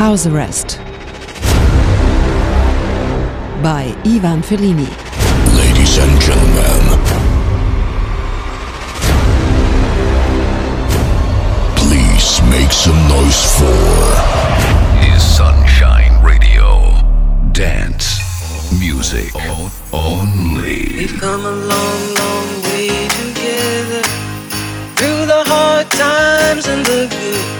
House Arrest by Ivan Fellini. Ladies and gentlemen, please make some noise for is Sunshine Radio. Dance music only. We've come a long, long way together through the hard times and the good.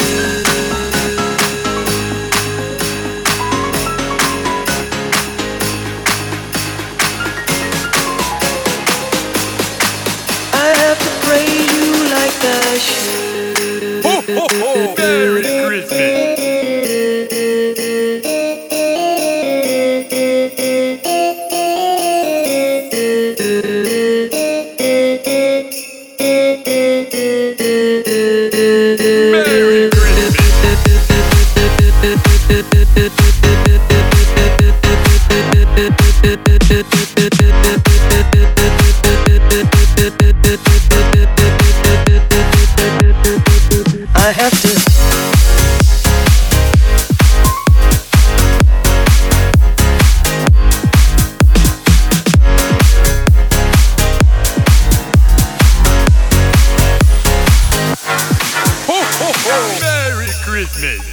Ho, ho, ho! Merry Christmas!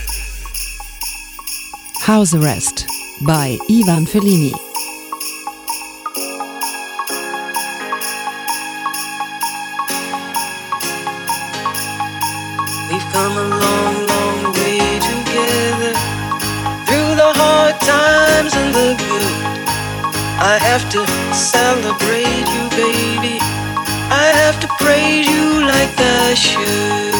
House Arrest by Ivan Fellini. We've come a long, long way together through the hard times and the good. I have to celebrate you, baby. I have to praise you like I should.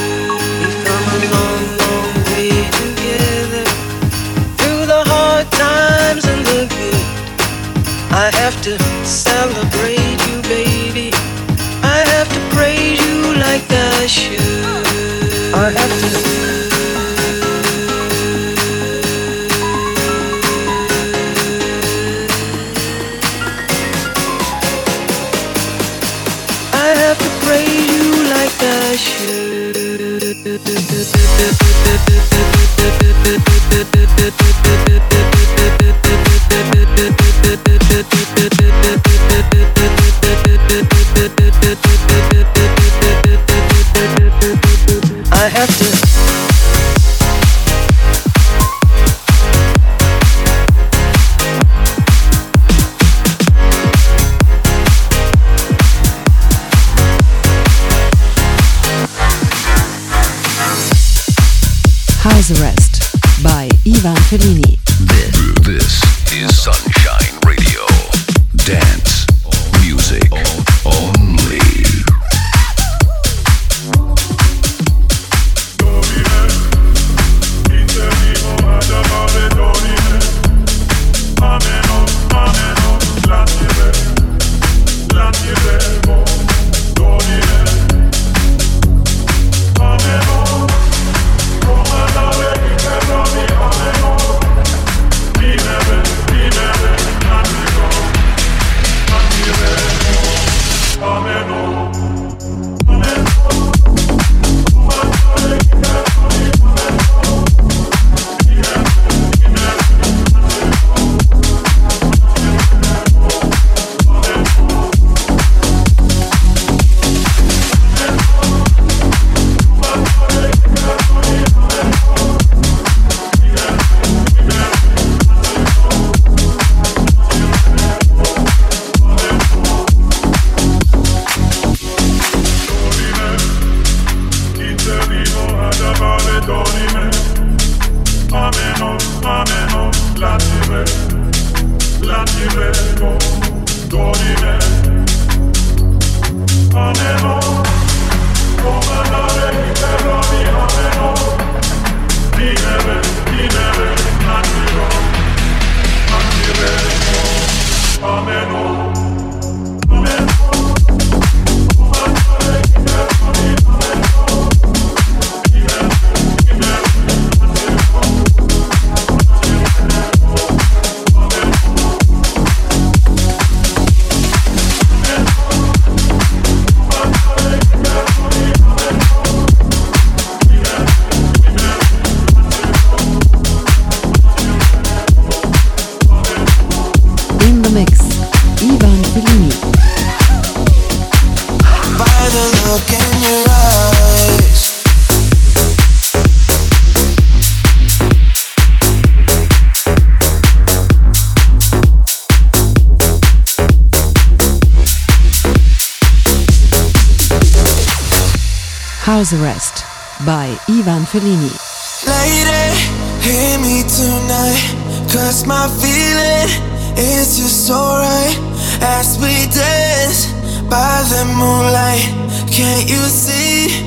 House Arrest by Ivan Fellini. Lady, hear me tonight, cause my feeling is just as we dance by the moonlight. Can't you see?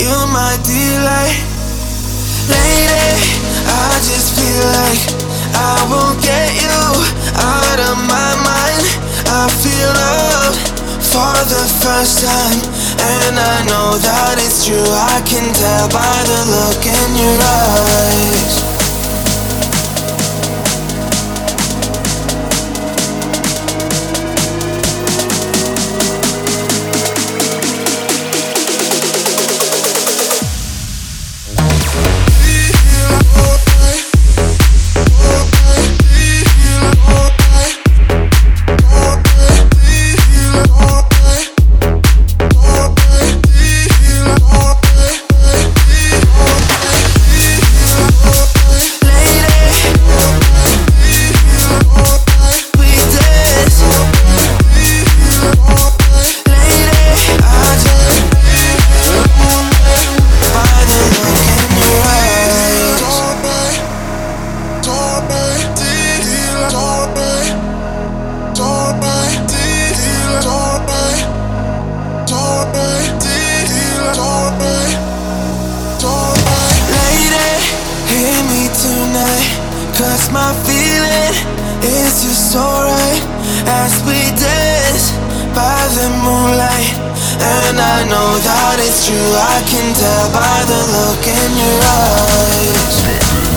You're my delight. Lady, I just feel like I won't get you out of my mind. I feel for the first time, and I know that it's true. I can tell by the look in your eyes. You'll your see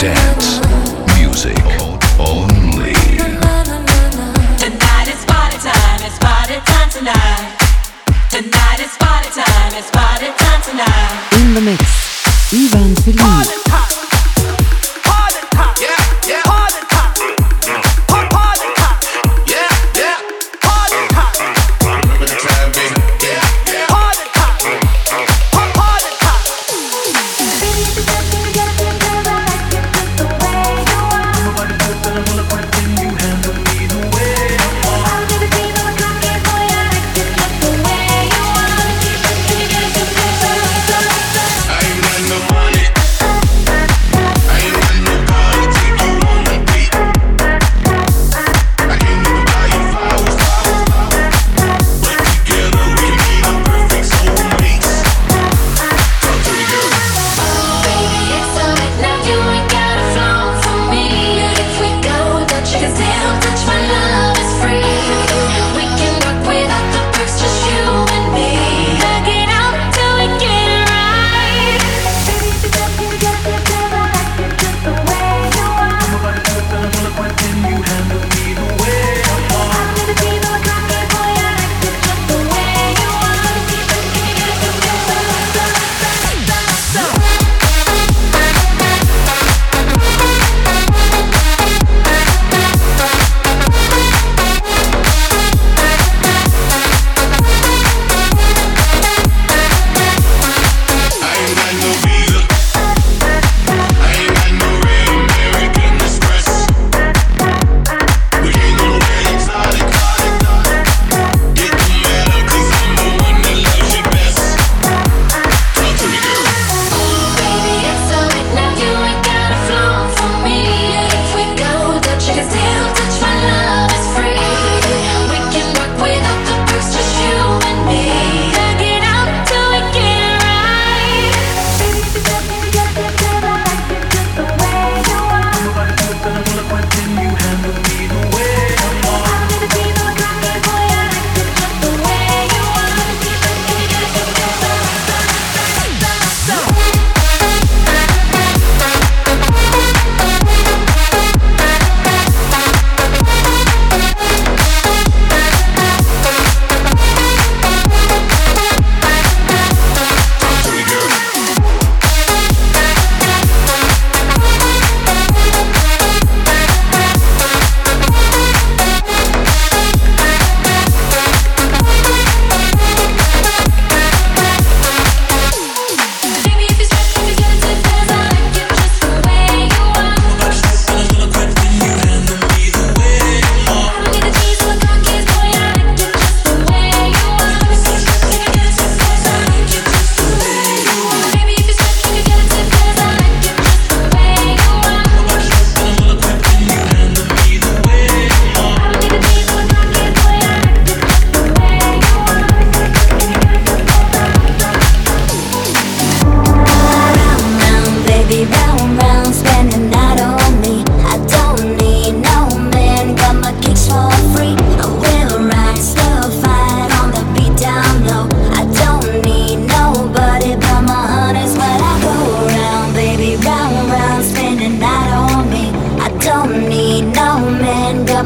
dance music only. Tonight is party time, it's party time tonight. Tonight party time, it's party time tonight. In the mix, Ivan Felipe.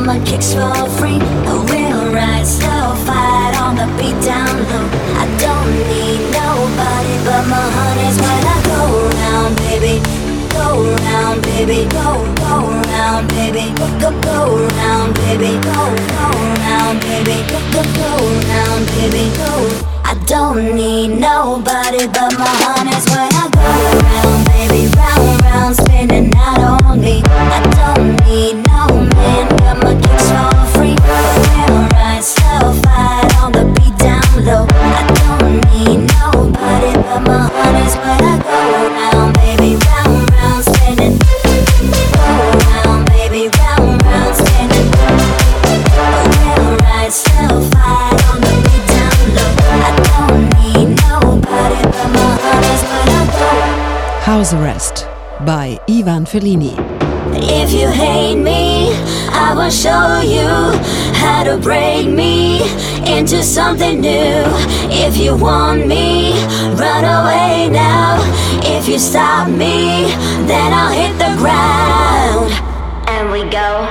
My kicks for free. A real ride, slow fight on the beat down low. I don't need nobody but my honeys when I go round, baby. Go round, baby. Go, go round, baby. Go, go, go round, baby. Go, go round, baby. Go, go, go round, baby. Go. I don't need nobody but my honeys when I go round, baby. Round, Arrest by Ivan Fellini. If you hate me, I will show you how to break me into something new. If you want me, run away now. If you stop me, then I'll hit the ground. And we go,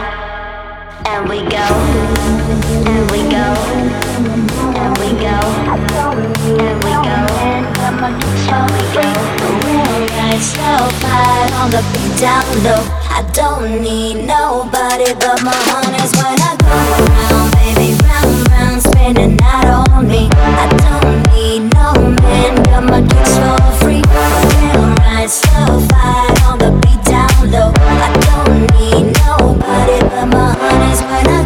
and we go, and we go, and we go, and we go, and we go. Right, slow fight on the beat down low. I don't need nobody but my honeys when I go around, baby, round, round, spinning out on me. I don't need no man, got my kicks for free. Real right, slow fight on the beat down low. I don't need nobody but my honeys when I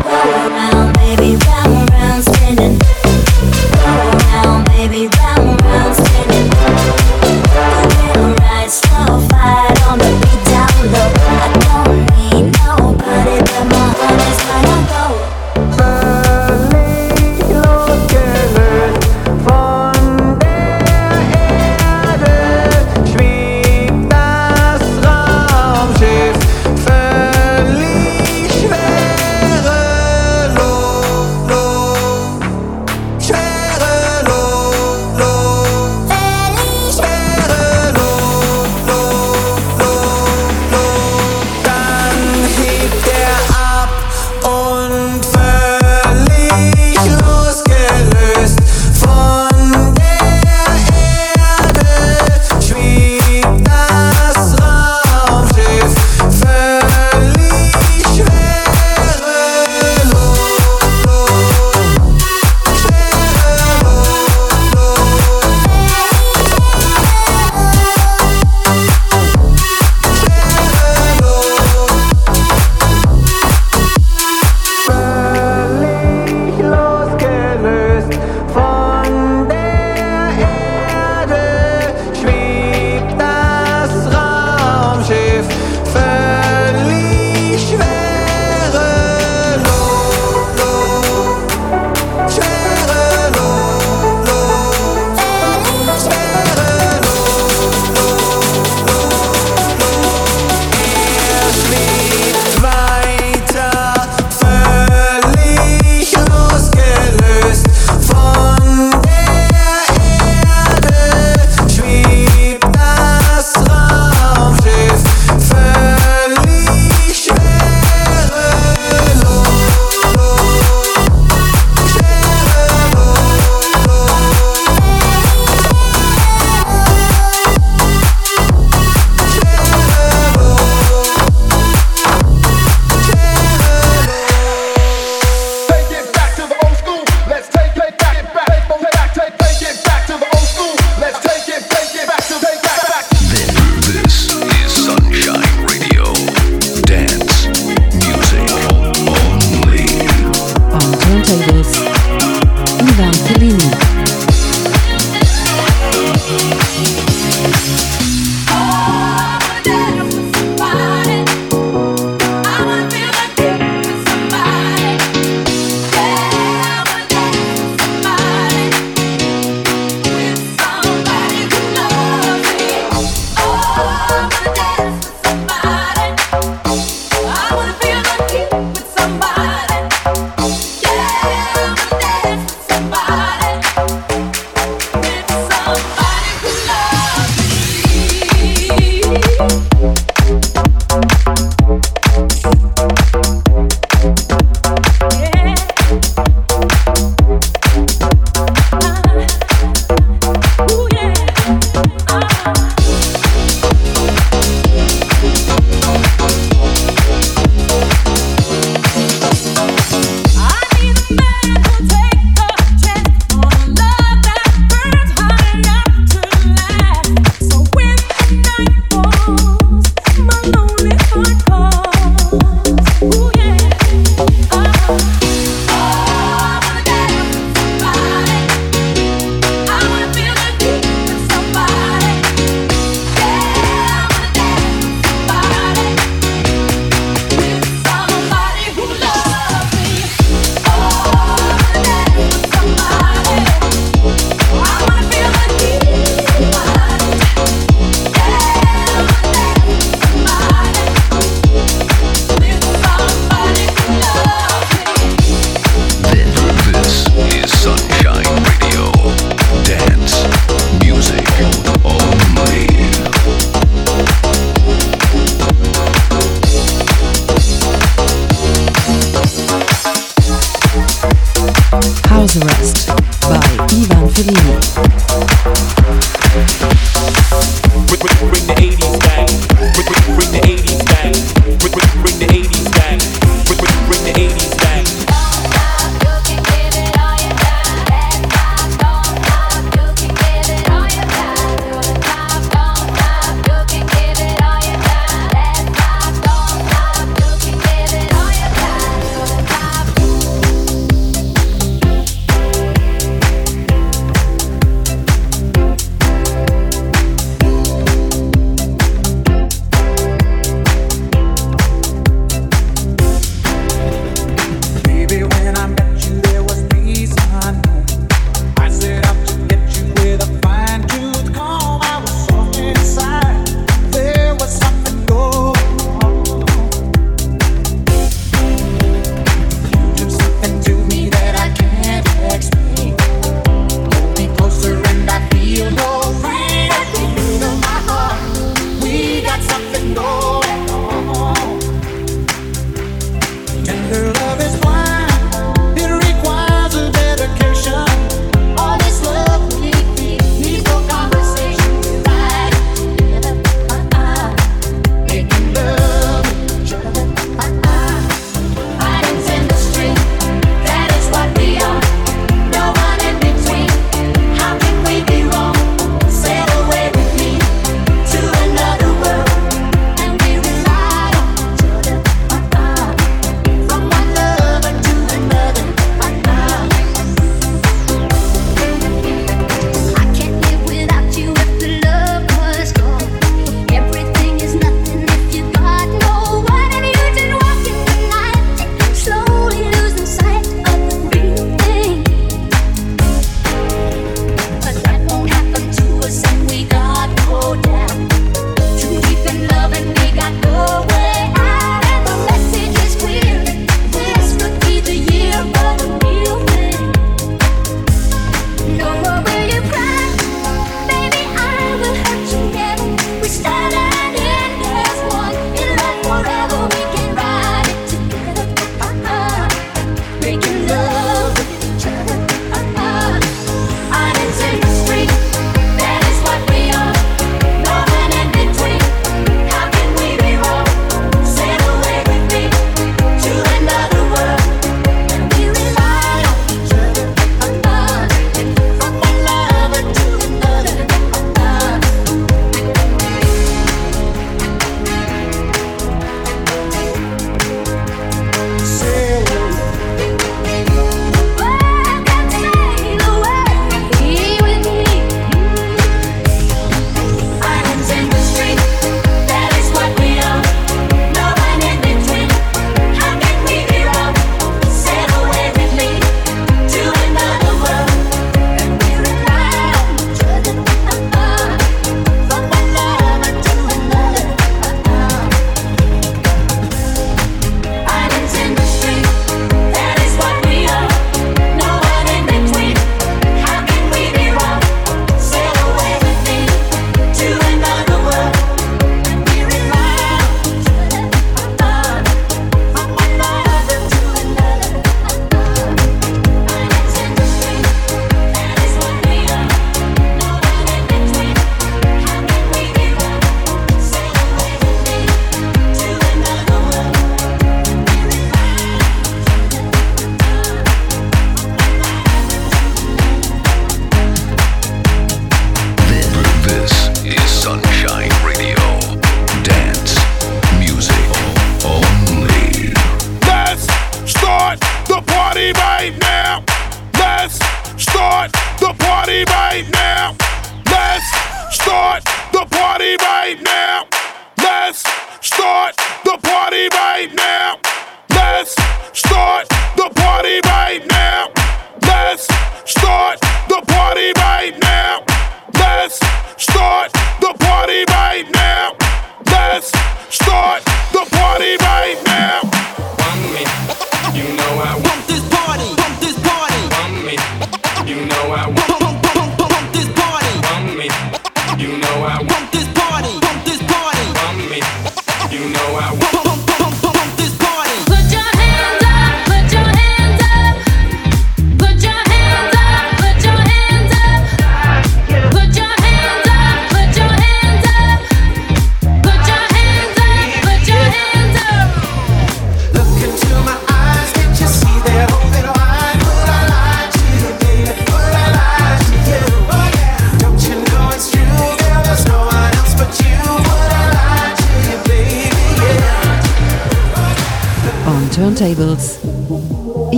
turntables.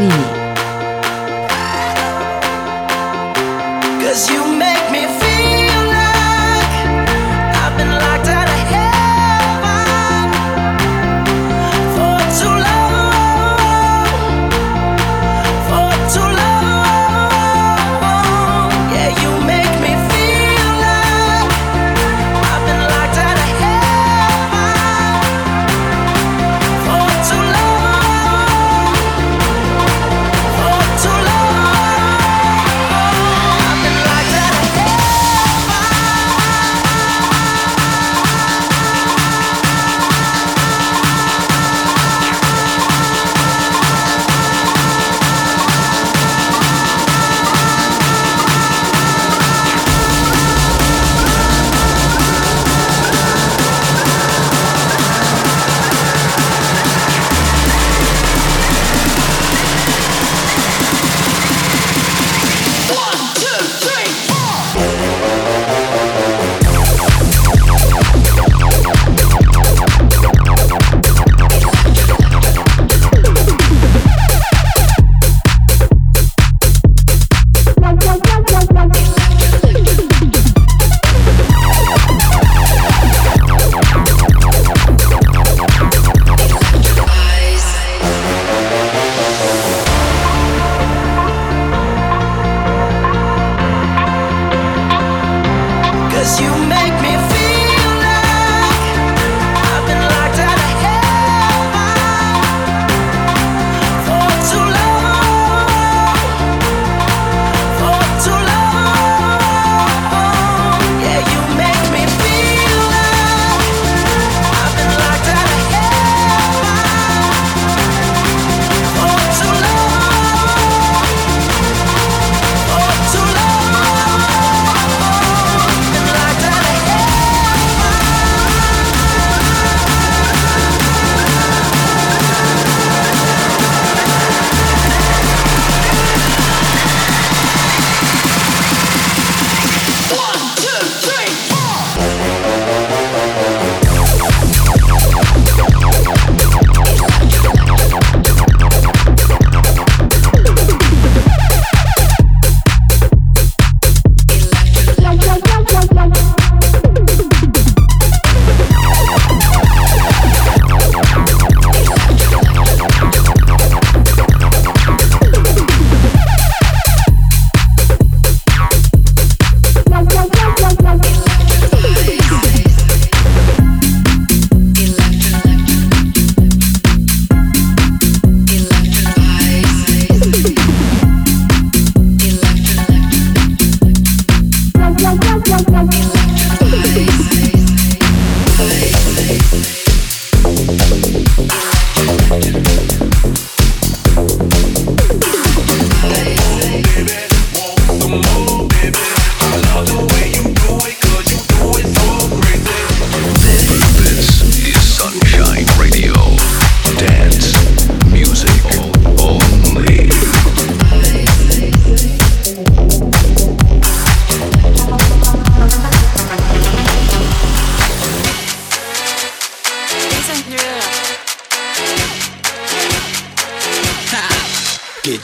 Ivan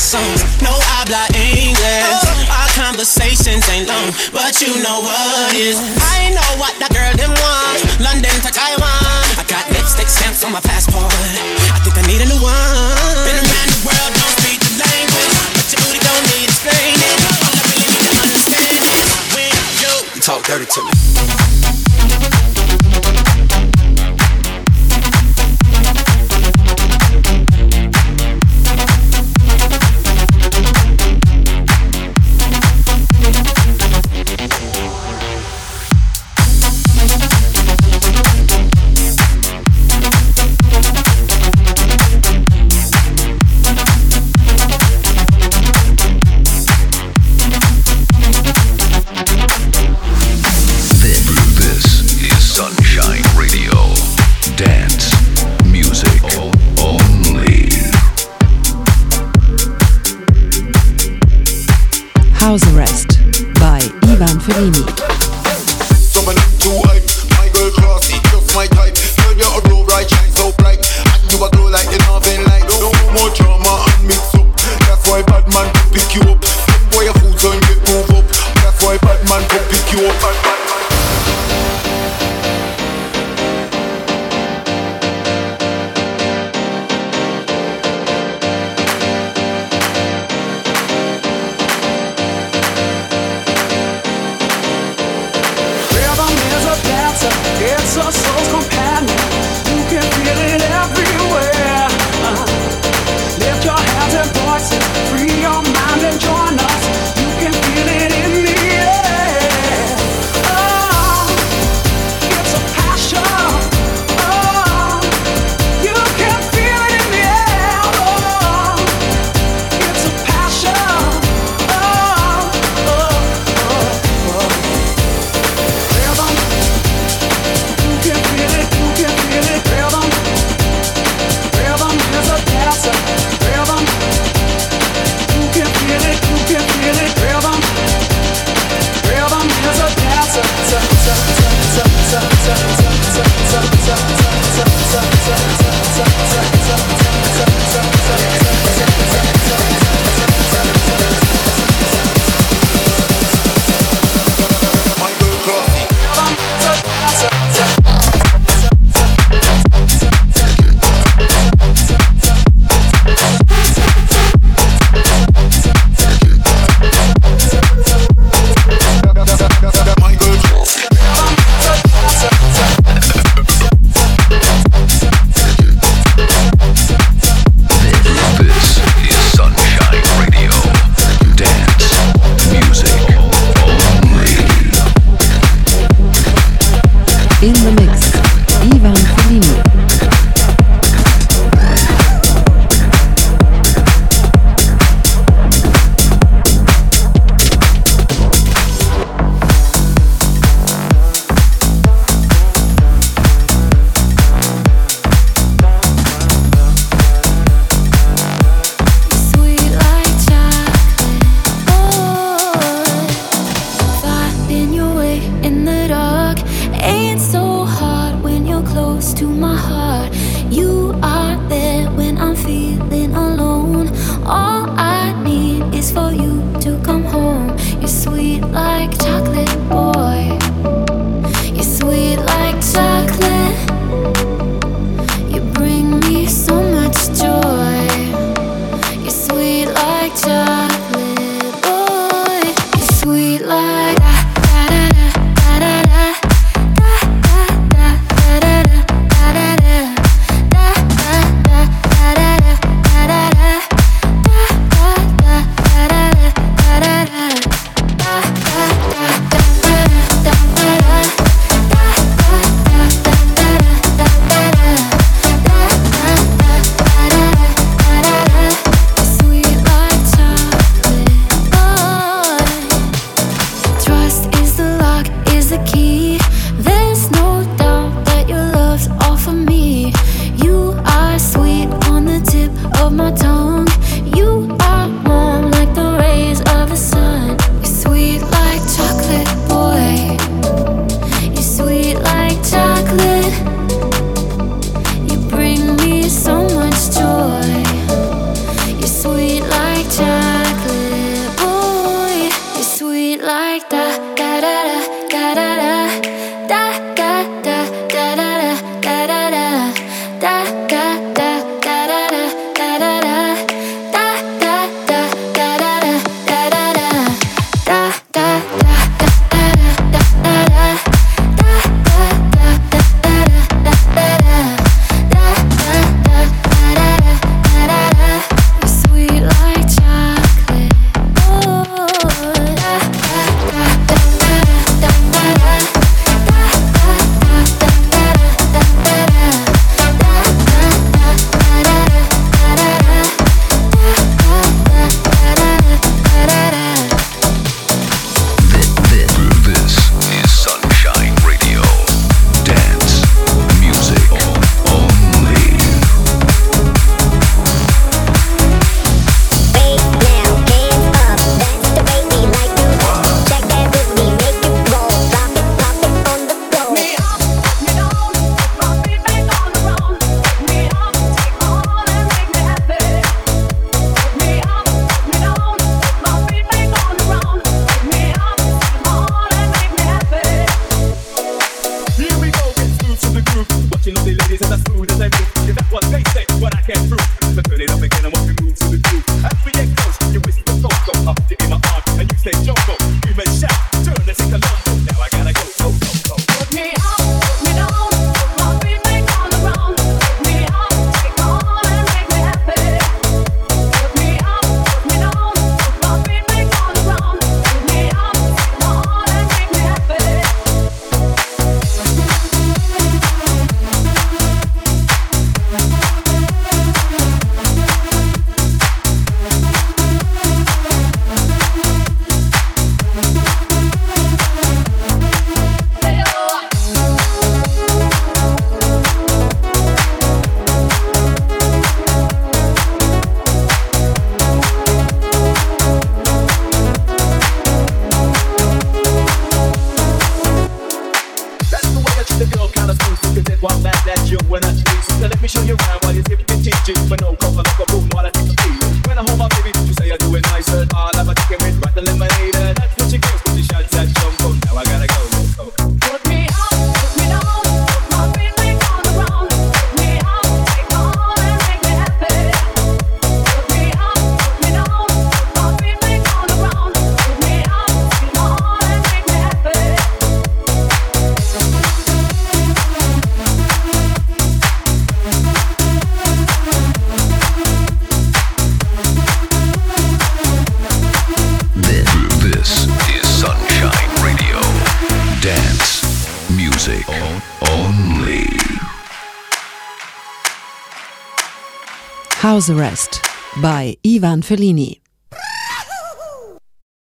Songs. No I habla English. Oh. Our conversations ain't long, but you know what is. I know what that girl them want. London to Taiwan. I got lipstick stamps on my passport. I think I need a new one. Been around the world, don't speak the language, but your booty don't need explaining. All I really need to understand is when you, you talk dirty to me. Remix as smooth as they move. Cause that's what they say, but I can't prove. The Rest by Ivan Fellini.